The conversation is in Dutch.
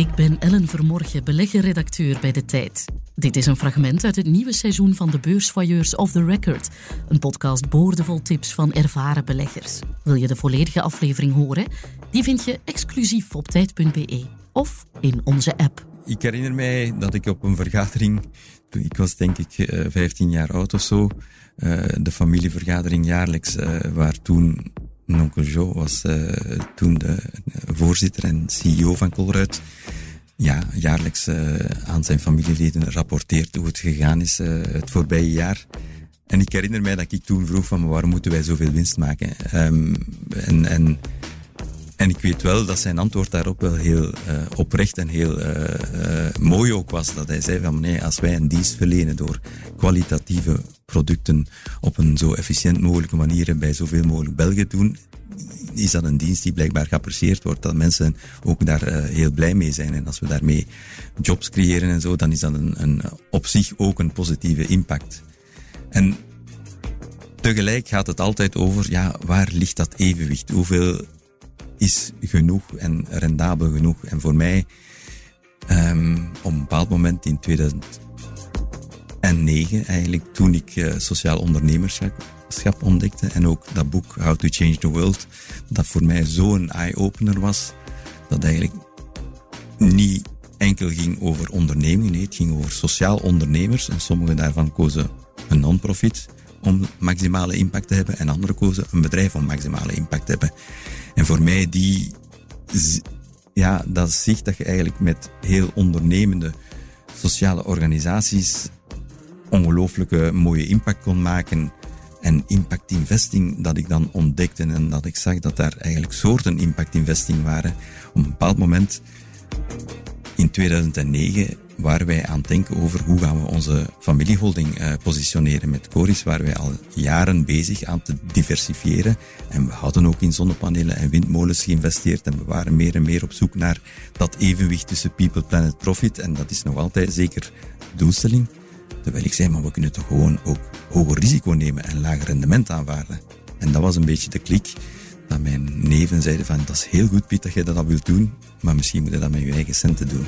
Ik ben Ellen Vermorgen, beleggerredacteur bij De Tijd. Dit is een fragment uit het nieuwe seizoen van de Beursvoyeurs of the Record. Een podcast boordevol tips van ervaren beleggers. Wil je de volledige aflevering horen? Die vind je exclusief op tijd.be of in onze app. Ik herinner mij dat ik op een vergadering, ik was denk ik 15 jaar oud of zo, eh, de familievergadering jaarlijks, eh, waar toen Onkel Joe was toen de voorzitter en CEO van Colruyt. Ja, jaarlijks uh, aan zijn familieleden rapporteert hoe het gegaan is uh, het voorbije jaar. En ik herinner mij dat ik toen vroeg van waarom moeten wij zoveel winst maken? Um, en, en en ik weet wel dat zijn antwoord daarop wel heel uh, oprecht en heel mooi ook was. Dat hij zei van nee, als wij een dienst verlenen door kwalitatieve producten op een zo efficiënt mogelijke manier bij zoveel mogelijk Belgen doen, is dat een dienst die blijkbaar geapprecieerd wordt. Dat mensen ook daar heel blij mee zijn. En als we daarmee jobs creëren en zo, dan is dat een, een op zich ook een positieve impact. En tegelijk gaat het altijd over, ja, waar ligt dat evenwicht? Hoeveel is genoeg en rendabel genoeg. En voor mij, um, op een bepaald moment in 2009 eigenlijk, toen ik uh, sociaal ondernemerschap ontdekte en ook dat boek How to Change the World, dat voor mij zo'n eye-opener was, dat eigenlijk niet enkel ging over ondernemingen, nee, het ging over sociaal ondernemers en sommige daarvan kozen een non-profit om maximale impact te hebben en anderen kozen een bedrijf om maximale impact te hebben. En voor mij die, ja, dat zicht dat je eigenlijk met heel ondernemende sociale organisaties ongelooflijke mooie impact kon maken. En impact investing dat ik dan ontdekte en dat ik zag dat daar eigenlijk soorten impact investing waren. Op een bepaald moment in 2009 waar wij aan denken over hoe gaan we onze familieholding uh, positioneren met Coris, waar wij al jaren bezig aan te diversifiëren. En we hadden ook in zonnepanelen en windmolens geïnvesteerd en we waren meer en meer op zoek naar dat evenwicht tussen people, planet, profit. En dat is nog altijd zeker doelstelling. Terwijl ik zei, maar we kunnen toch gewoon ook hoger risico nemen en lager rendement aanvaarden. En dat was een beetje de klik dat mijn neven zeiden van, dat is heel goed Piet dat jij dat wilt doen, maar misschien moet je dat met je eigen centen doen.